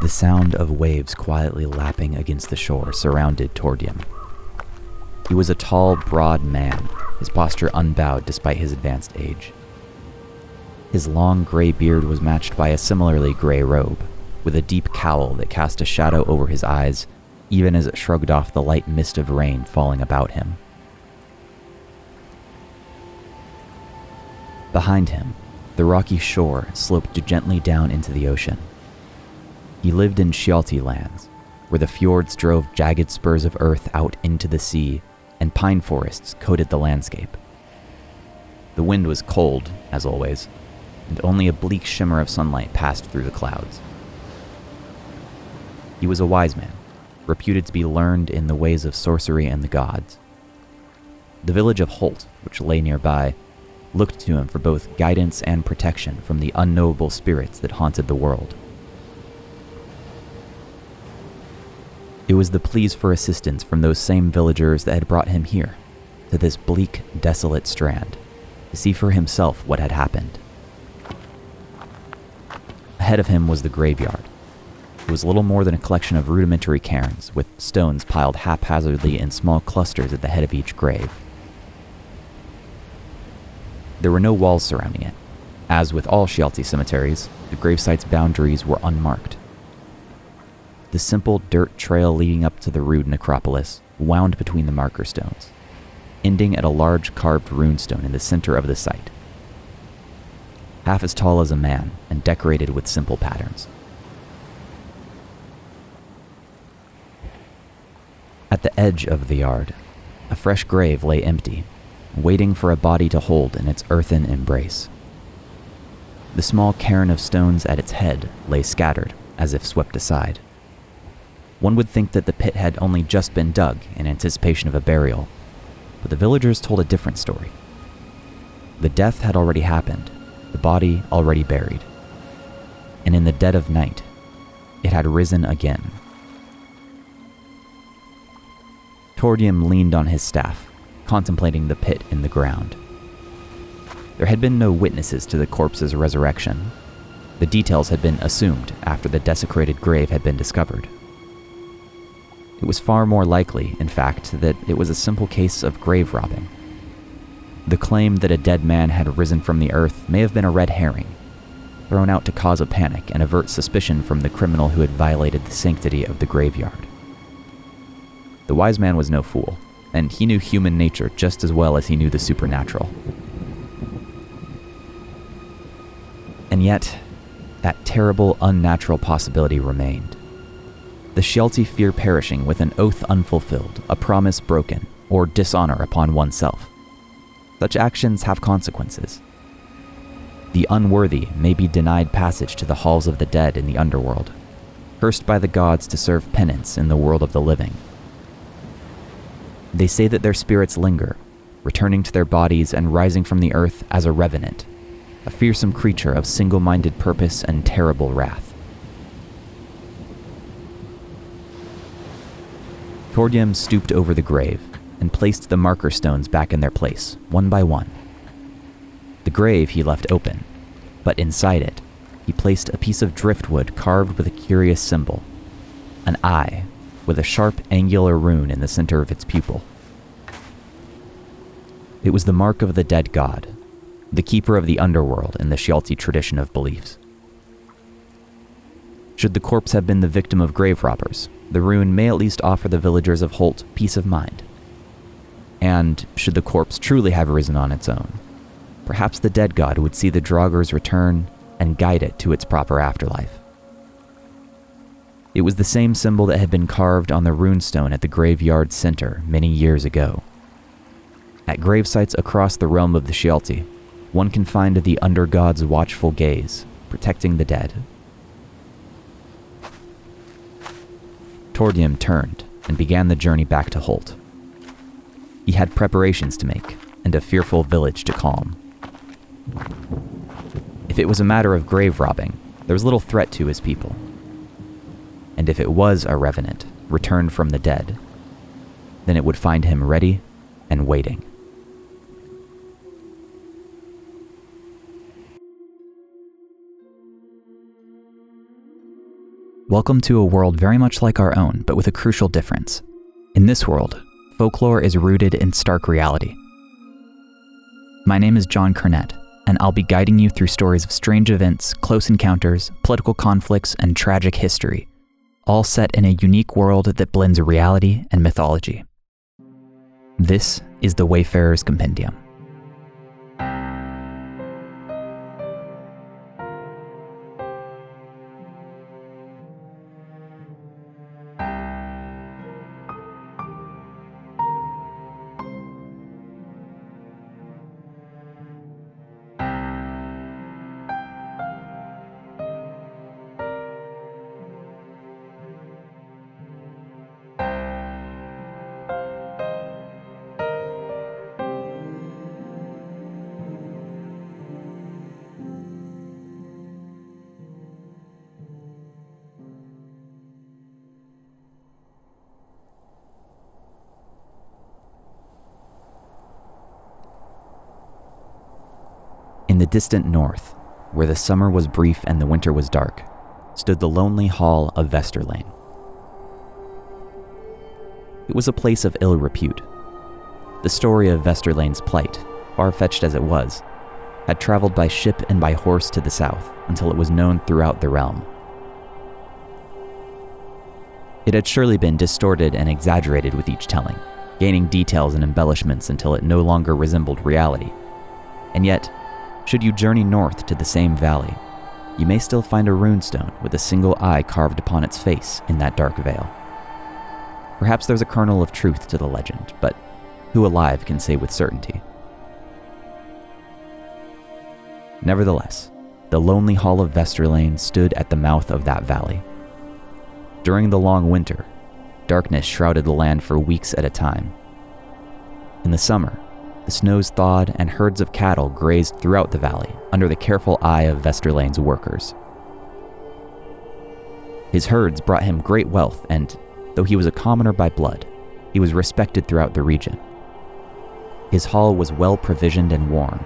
The sound of waves quietly lapping against the shore surrounded Tordium. He was a tall, broad man, his posture unbowed despite his advanced age. His long gray beard was matched by a similarly gray robe, with a deep cowl that cast a shadow over his eyes, even as it shrugged off the light mist of rain falling about him. Behind him, the rocky shore sloped gently down into the ocean. He lived in Kjalti lands, where the fjords drove jagged spurs of earth out into the sea and pine forests coated the landscape. The wind was cold, as always, and only a bleak shimmer of sunlight passed through the clouds. He was a wise man, reputed to be learned in the ways of sorcery and the gods. The village of Holt, which lay nearby, looked to him for both guidance and protection from the unknowable spirits that haunted the world. It was the pleas for assistance from those same villagers that had brought him here, to this bleak, desolate strand, to see for himself what had happened. Ahead of him was the graveyard. It was little more than a collection of rudimentary cairns, with stones piled haphazardly in small clusters at the head of each grave. There were no walls surrounding it. As with all Kjalti cemeteries, the gravesite's boundaries were unmarked. The simple dirt trail leading up to the rude necropolis wound between the marker stones, ending at a large carved runestone in the center of the site. Half as tall as a man and decorated with simple patterns. At the edge of the yard, a fresh grave lay empty, waiting for a body to hold in its earthen embrace. The small cairn of stones at its head lay scattered, as if swept aside. One would think that the pit had only just been dug in anticipation of a burial, but the villagers told a different story. The death had already happened, the body already buried. And in the dead of night, it had risen again. Tordium leaned on his staff, contemplating the pit in the ground. There had been no witnesses to the corpse's resurrection. The details had been assumed after the desecrated grave had been discovered. It was far more likely, in fact, that it was a simple case of grave robbing. The claim that a dead man had risen from the earth may have been a red herring, thrown out to cause a panic and avert suspicion from the criminal who had violated the sanctity of the graveyard. The wise man was no fool, and he knew human nature just as well as he knew the supernatural. And yet, that terrible, unnatural possibility remained the Kjalti fear perishing with an oath unfulfilled, a promise broken, or dishonor upon oneself. Such actions have consequences. The unworthy may be denied passage to the halls of the dead in the underworld, cursed by the gods to serve penance in the world of the living. They say that their spirits linger, returning to their bodies and rising from the earth as a revenant, a fearsome creature of single minded purpose and terrible wrath. Tordium stooped over the grave and placed the marker stones back in their place, one by one. The grave he left open, but inside it, he placed a piece of driftwood carved with a curious symbol an eye with a sharp angular rune in the center of its pupil. It was the mark of the dead god, the keeper of the underworld in the Kjalti tradition of beliefs. Should the corpse have been the victim of grave robbers, the rune may at least offer the villagers of Holt peace of mind. And should the corpse truly have risen on its own, perhaps the dead god would see the Draugrs return and guide it to its proper afterlife. It was the same symbol that had been carved on the runestone at the graveyard center many years ago. At gravesites across the realm of the Kjalti, one can find the undergod's watchful gaze, protecting the dead Tordium turned and began the journey back to Holt. He had preparations to make and a fearful village to calm. If it was a matter of grave robbing, there was little threat to his people. And if it was a revenant returned from the dead, then it would find him ready and waiting. Welcome to a world very much like our own, but with a crucial difference. In this world, folklore is rooted in stark reality. My name is John Cornett, and I'll be guiding you through stories of strange events, close encounters, political conflicts, and tragic history, all set in a unique world that blends reality and mythology. This is the Wayfarer's Compendium. The distant north, where the summer was brief and the winter was dark, stood the lonely hall of Vesterlane. It was a place of ill repute. The story of Vesterlane's plight, far fetched as it was, had traveled by ship and by horse to the south until it was known throughout the realm. It had surely been distorted and exaggerated with each telling, gaining details and embellishments until it no longer resembled reality. And yet, should you journey north to the same valley, you may still find a runestone with a single eye carved upon its face in that dark vale. Perhaps there's a kernel of truth to the legend, but who alive can say with certainty? Nevertheless, the lonely hall of Vesterlane stood at the mouth of that valley. During the long winter, darkness shrouded the land for weeks at a time. In the summer, the snows thawed and herds of cattle grazed throughout the valley under the careful eye of Vesterlane's workers. His herds brought him great wealth, and though he was a commoner by blood, he was respected throughout the region. His hall was well provisioned and warm,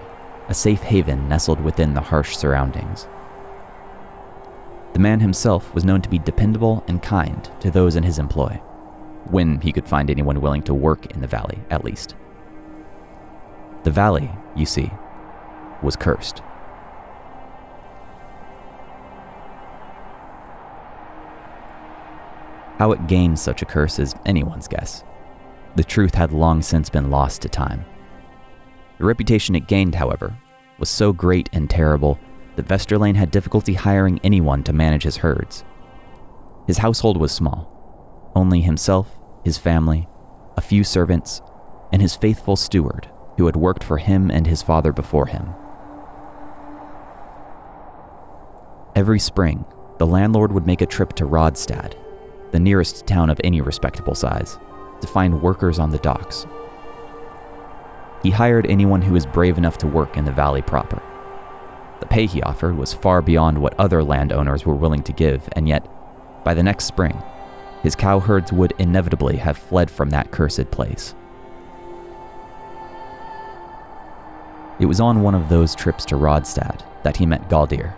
a safe haven nestled within the harsh surroundings. The man himself was known to be dependable and kind to those in his employ, when he could find anyone willing to work in the valley, at least. The valley, you see, was cursed. How it gained such a curse is anyone's guess. The truth had long since been lost to time. The reputation it gained, however, was so great and terrible that Vesterlane had difficulty hiring anyone to manage his herds. His household was small only himself, his family, a few servants, and his faithful steward, who had worked for him and his father before him. Every spring, the landlord would make a trip to Rodstad, the nearest town of any respectable size, to find workers on the docks. He hired anyone who was brave enough to work in the valley proper. The pay he offered was far beyond what other landowners were willing to give, and yet, by the next spring, his cowherds would inevitably have fled from that cursed place. It was on one of those trips to Rodstad that he met Galdir.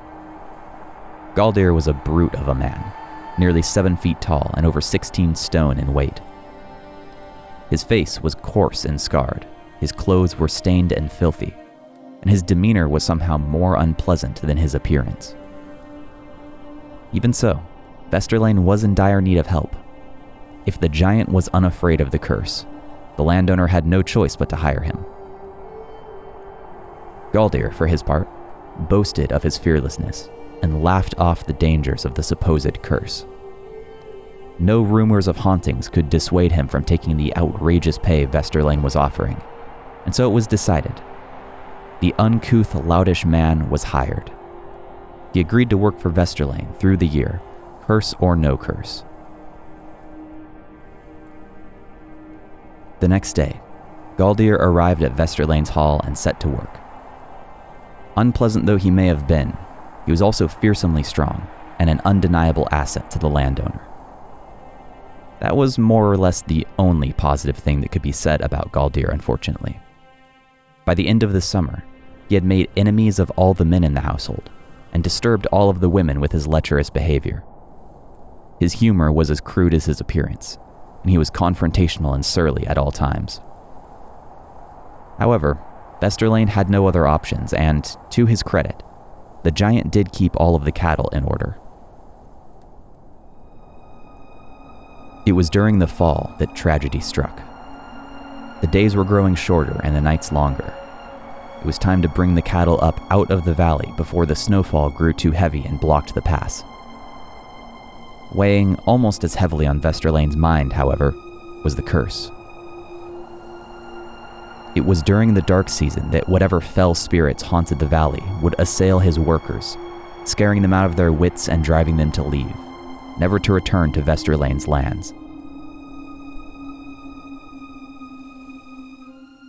Galdir was a brute of a man, nearly seven feet tall and over 16 stone in weight. His face was coarse and scarred, his clothes were stained and filthy, and his demeanor was somehow more unpleasant than his appearance. Even so, Vesterlane was in dire need of help. If the giant was unafraid of the curse, the landowner had no choice but to hire him. Galdir, for his part, boasted of his fearlessness and laughed off the dangers of the supposed curse. No rumors of hauntings could dissuade him from taking the outrageous pay Vesterlane was offering, and so it was decided. The uncouth, loutish man was hired. He agreed to work for Vesterlane through the year, curse or no curse. The next day, Galdir arrived at Vesterlane's hall and set to work. Unpleasant though he may have been, he was also fearsomely strong and an undeniable asset to the landowner. That was more or less the only positive thing that could be said about Galdir, unfortunately. By the end of the summer, he had made enemies of all the men in the household and disturbed all of the women with his lecherous behavior. His humor was as crude as his appearance, and he was confrontational and surly at all times. However, Vesterlane had no other options, and, to his credit, the giant did keep all of the cattle in order. It was during the fall that tragedy struck. The days were growing shorter and the nights longer. It was time to bring the cattle up out of the valley before the snowfall grew too heavy and blocked the pass. Weighing almost as heavily on Vesterlane's mind, however, was the curse. It was during the dark season that whatever fell spirits haunted the valley would assail his workers, scaring them out of their wits and driving them to leave, never to return to Vesterlane's lands.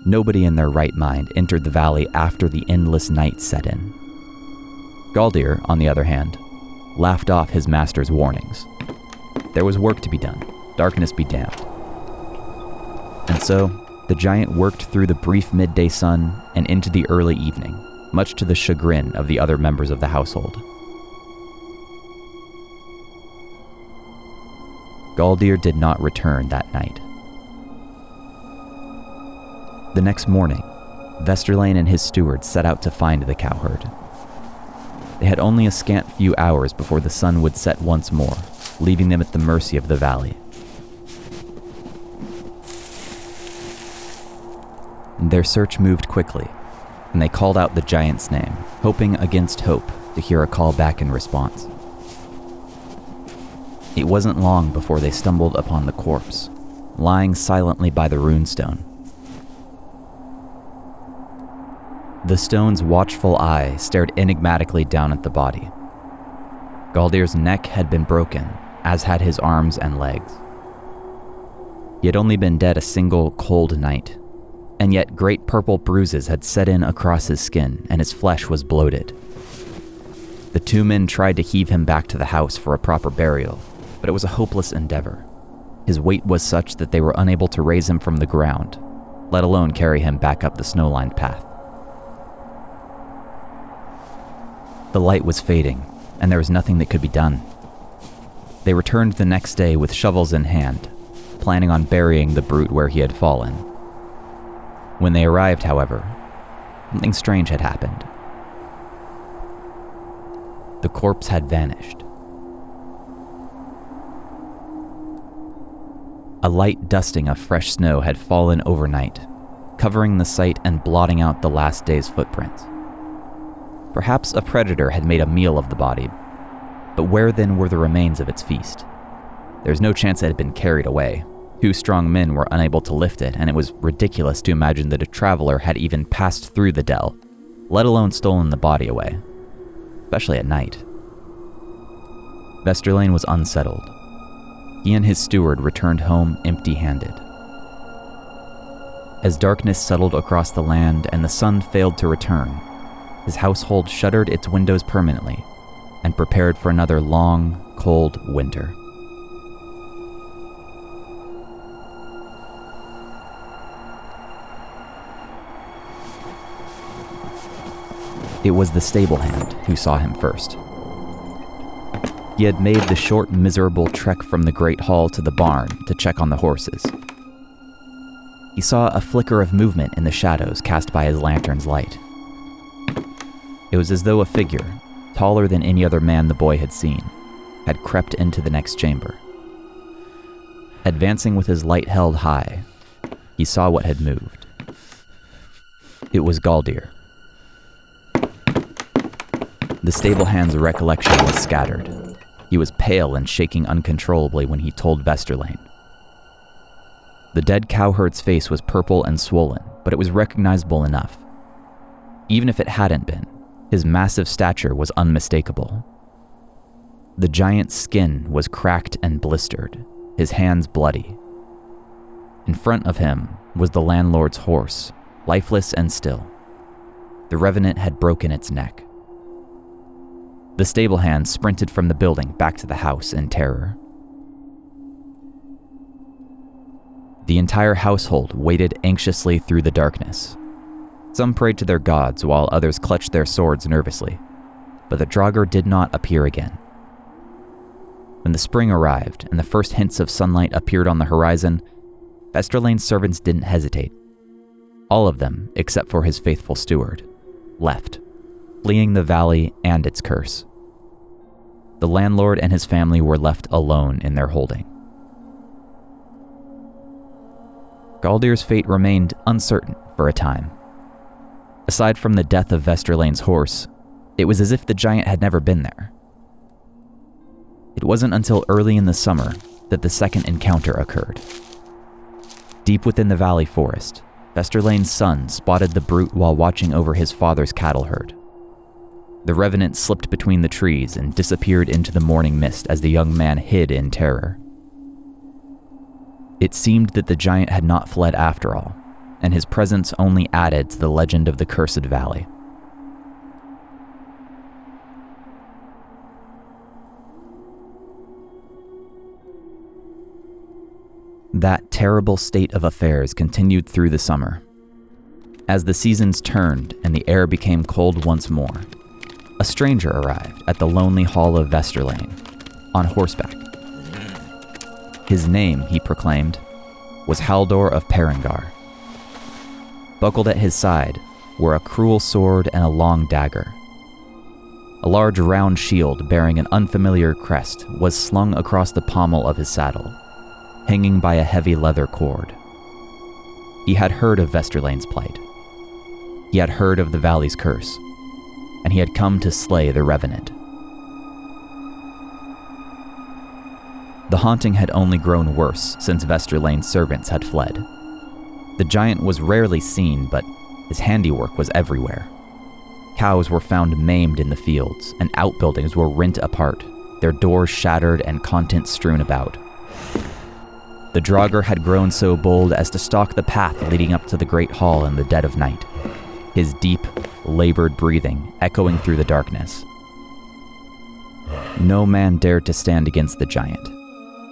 Nobody in their right mind entered the valley after the endless night set in. Galdir, on the other hand, laughed off his master's warnings. There was work to be done, darkness be damned. And so, the giant worked through the brief midday sun and into the early evening, much to the chagrin of the other members of the household. Galdir did not return that night. The next morning, Vesterlane and his steward set out to find the cowherd. They had only a scant few hours before the sun would set once more, leaving them at the mercy of the valley. Their search moved quickly, and they called out the giant's name, hoping against hope to hear a call back in response. It wasn't long before they stumbled upon the corpse, lying silently by the runestone. The stone's watchful eye stared enigmatically down at the body. Galdir's neck had been broken, as had his arms and legs. He had only been dead a single cold night, and yet great purple bruises had set in across his skin and his flesh was bloated. The two men tried to heave him back to the house for a proper burial, but it was a hopeless endeavor. His weight was such that they were unable to raise him from the ground, let alone carry him back up the snow lined path. The light was fading, and there was nothing that could be done. They returned the next day with shovels in hand, planning on burying the brute where he had fallen. When they arrived, however, something strange had happened. The corpse had vanished. A light dusting of fresh snow had fallen overnight, covering the site and blotting out the last day's footprints. Perhaps a predator had made a meal of the body, but where then were the remains of its feast? There's no chance it had been carried away. Two strong men were unable to lift it, and it was ridiculous to imagine that a traveler had even passed through the dell, let alone stolen the body away, especially at night. Vesterlane was unsettled. He and his steward returned home empty handed. As darkness settled across the land and the sun failed to return, his household shuttered its windows permanently and prepared for another long, cold winter. It was the stable hand who saw him first. He had made the short, miserable trek from the great hall to the barn to check on the horses. He saw a flicker of movement in the shadows cast by his lantern's light. It was as though a figure, taller than any other man the boy had seen, had crept into the next chamber. Advancing with his light held high, he saw what had moved. It was Galdir. The stable hand's recollection was scattered. He was pale and shaking uncontrollably when he told Vesterlane. The dead cowherd's face was purple and swollen, but it was recognizable enough. Even if it hadn't been, his massive stature was unmistakable. The giant's skin was cracked and blistered, his hands bloody. In front of him was the landlord's horse, lifeless and still. The revenant had broken its neck. The stable hand sprinted from the building back to the house in terror. The entire household waited anxiously through the darkness, some prayed to their gods while others clutched their swords nervously, but the Draugr did not appear again. When the spring arrived and the first hints of sunlight appeared on the horizon, Vesterlane's servants didn't hesitate. All of them, except for his faithful steward, left, fleeing the valley and its curse. The landlord and his family were left alone in their holding. Galdir's fate remained uncertain for a time. Aside from the death of Vesterlane's horse, it was as if the giant had never been there. It wasn't until early in the summer that the second encounter occurred. Deep within the valley forest, Vesterlane's son spotted the brute while watching over his father's cattle herd. The revenant slipped between the trees and disappeared into the morning mist as the young man hid in terror. It seemed that the giant had not fled after all, and his presence only added to the legend of the Cursed Valley. That terrible state of affairs continued through the summer. As the seasons turned and the air became cold once more, a stranger arrived at the lonely hall of Vesterlane, on horseback. His name, he proclaimed, was Haldor of Perengar. Buckled at his side were a cruel sword and a long dagger. A large round shield bearing an unfamiliar crest was slung across the pommel of his saddle, hanging by a heavy leather cord. He had heard of Vesterlane's plight. He had heard of the valley's curse, and he had come to slay the Revenant. The haunting had only grown worse since Vesterlane's servants had fled. The giant was rarely seen, but his handiwork was everywhere. Cows were found maimed in the fields, and outbuildings were rent apart, their doors shattered and contents strewn about. The Draugr had grown so bold as to stalk the path leading up to the great hall in the dead of night, his deep, labored breathing echoing through the darkness. No man dared to stand against the giant,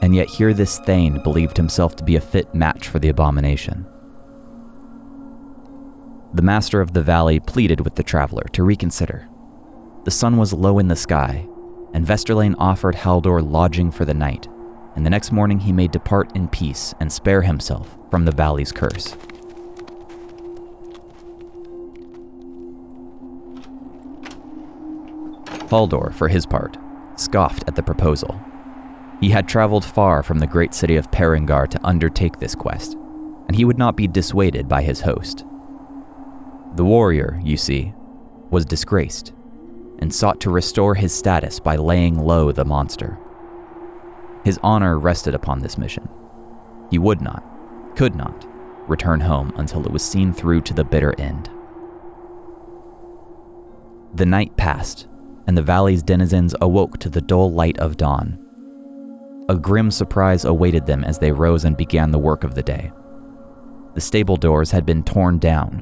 and yet here this Thane believed himself to be a fit match for the abomination. The master of the valley pleaded with the traveler to reconsider. The sun was low in the sky, and Vesterlane offered Haldor lodging for the night, and the next morning he may depart in peace and spare himself from the valley's curse. Haldor, for his part, scoffed at the proposal he had traveled far from the great city of Perengar to undertake this quest, and he would not be dissuaded by his host. The warrior, you see, was disgraced and sought to restore his status by laying low the monster. His honor rested upon this mission. He would not, could not, return home until it was seen through to the bitter end. The night passed, and the valley's denizens awoke to the dull light of dawn a grim surprise awaited them as they rose and began the work of the day. The stable doors had been torn down.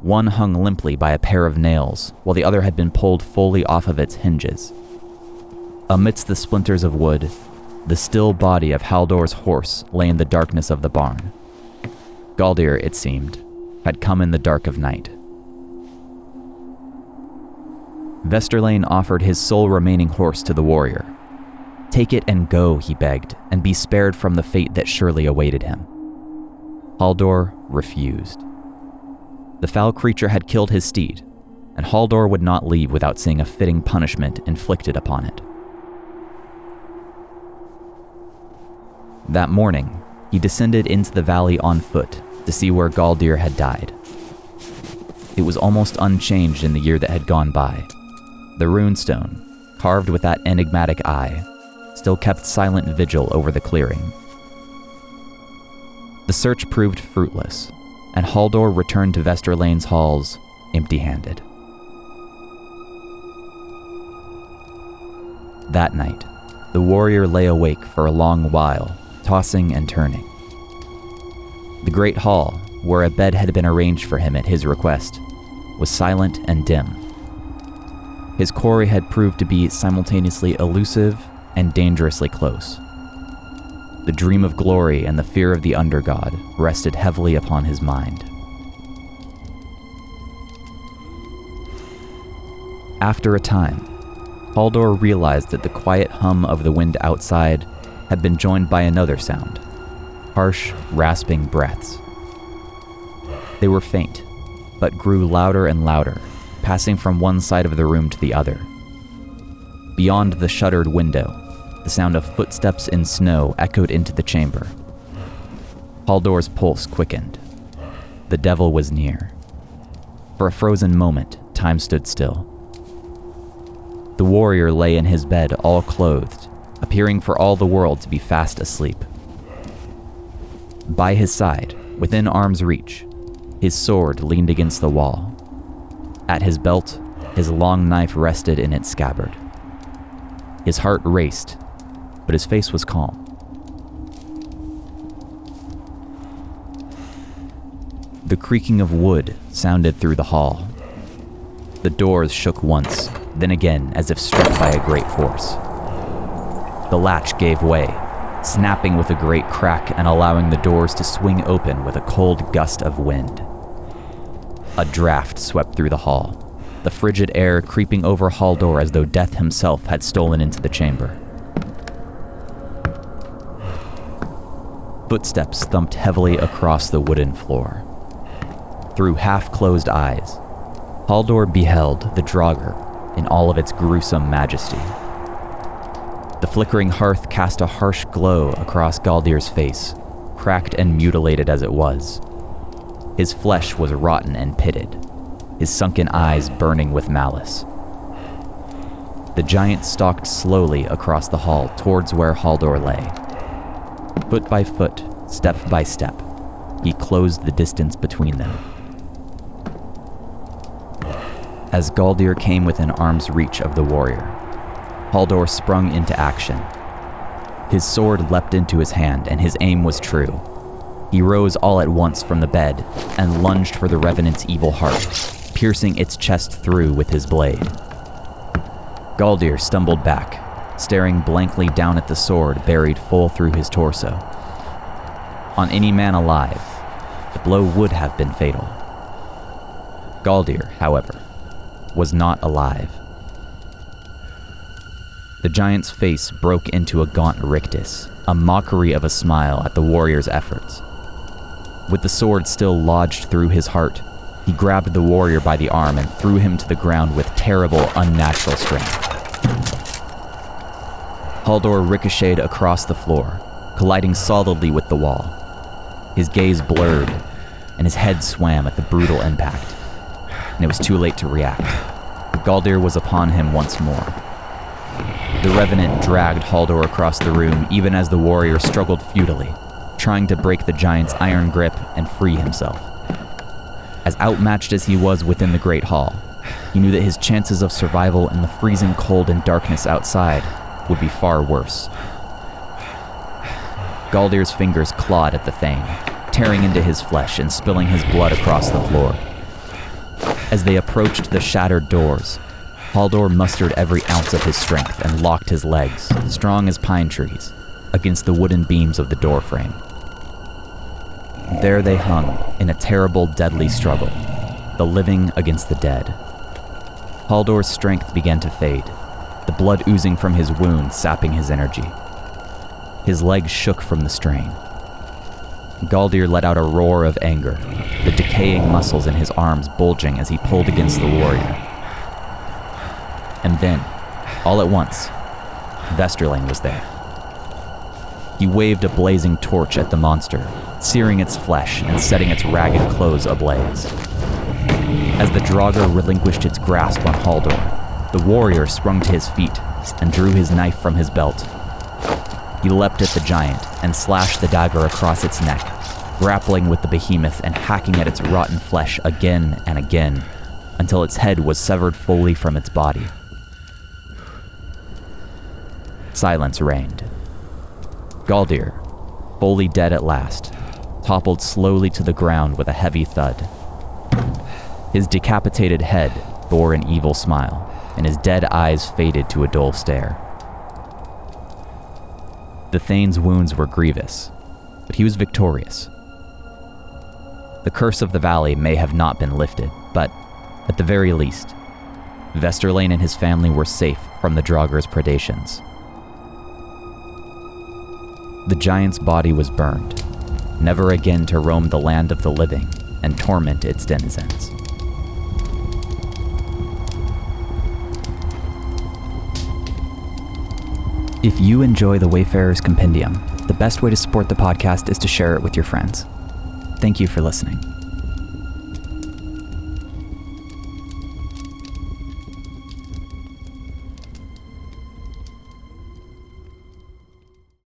One hung limply by a pair of nails, while the other had been pulled fully off of its hinges. Amidst the splinters of wood, the still body of Haldor's horse lay in the darkness of the barn. Galdir, it seemed, had come in the dark of night. Vesterlane offered his sole remaining horse to the warrior, Take it and go, he begged, and be spared from the fate that surely awaited him. Haldor refused. The foul creature had killed his steed, and Haldor would not leave without seeing a fitting punishment inflicted upon it. That morning, he descended into the valley on foot to see where Galdir had died. It was almost unchanged in the year that had gone by. The runestone, carved with that enigmatic eye, still kept silent vigil over the clearing. The search proved fruitless, and Haldor returned to Vesterlane's halls empty handed. That night, the warrior lay awake for a long while, tossing and turning. The great hall, where a bed had been arranged for him at his request, was silent and dim. His quarry had proved to be simultaneously elusive and dangerously close. The dream of glory and the fear of the undergod rested heavily upon his mind. After a time, Haldor realized that the quiet hum of the wind outside had been joined by another sound harsh, rasping breaths. They were faint, but grew louder and louder, passing from one side of the room to the other. Beyond the shuttered window, the sound of footsteps in snow echoed into the chamber. Haldor's pulse quickened. The devil was near. For a frozen moment, time stood still. The warrior lay in his bed all clothed, appearing for all the world to be fast asleep. By his side, within arm's reach, his sword leaned against the wall. At his belt, his long knife rested in its scabbard. His heart raced, but his face was calm. The creaking of wood sounded through the hall. The doors shook once, then again as if struck by a great force. The latch gave way, snapping with a great crack and allowing the doors to swing open with a cold gust of wind. A draft swept through the hall, the frigid air creeping over Haldor as though death himself had stolen into the chamber. Footsteps thumped heavily across the wooden floor. Through half closed eyes, Haldor beheld the Draugr in all of its gruesome majesty. The flickering hearth cast a harsh glow across Galdir's face, cracked and mutilated as it was. His flesh was rotten and pitted, his sunken eyes burning with malice. The giant stalked slowly across the hall towards where Haldor lay. Foot by foot, step by step, he closed the distance between them. As Galdir came within arm's reach of the warrior, Haldor sprung into action. His sword leapt into his hand, and his aim was true. He rose all at once from the bed and lunged for the revenant's evil heart, piercing its chest through with his blade. Galdir stumbled back, staring blankly down at the sword buried full through his torso. On any man alive, the blow would have been fatal. Galdir, however, was not alive. The giant's face broke into a gaunt rictus, a mockery of a smile at the warrior's efforts. With the sword still lodged through his heart, he grabbed the warrior by the arm and threw him to the ground with terrible, unnatural strength. Haldor ricocheted across the floor, colliding solidly with the wall. His gaze blurred, and his head swam at the brutal impact, and it was too late to react. Galdir was upon him once more. The Revenant dragged Haldor across the room even as the warrior struggled futilely, trying to break the giant's iron grip and free himself. As outmatched as he was within the Great Hall, he knew that his chances of survival in the freezing cold and darkness outside would be far worse. Galdir's fingers clawed at the thing, tearing into his flesh and spilling his blood across the floor. As they approached the shattered doors, Haldor mustered every ounce of his strength and locked his legs, strong as pine trees, against the wooden beams of the doorframe. There they hung in a terrible, deadly struggle, the living against the dead. Haldor's strength began to fade, the blood oozing from his wound sapping his energy. His legs shook from the strain. Galdir let out a roar of anger, the decaying muscles in his arms bulging as he pulled against the warrior. And then, all at once, Vesterlane was there. He waved a blazing torch at the monster, searing its flesh and setting its ragged clothes ablaze. As the Draugr relinquished its grasp on Haldor, the warrior sprung to his feet and drew his knife from his belt. He leapt at the giant and slashed the dagger across its neck, grappling with the behemoth and hacking at its rotten flesh again and again until its head was severed fully from its body. Silence reigned. Galdir, fully dead at last, toppled slowly to the ground with a heavy thud. His decapitated head bore an evil smile, and his dead eyes faded to a dull stare. The Thane's wounds were grievous, but he was victorious. The curse of the valley may have not been lifted, but, at the very least, Vesterlane and his family were safe from the Draugr's predations. The giant's body was burned, never again to roam the land of the living and torment its denizens. If you enjoy the Wayfarer's Compendium, the best way to support the podcast is to share it with your friends. Thank you for listening.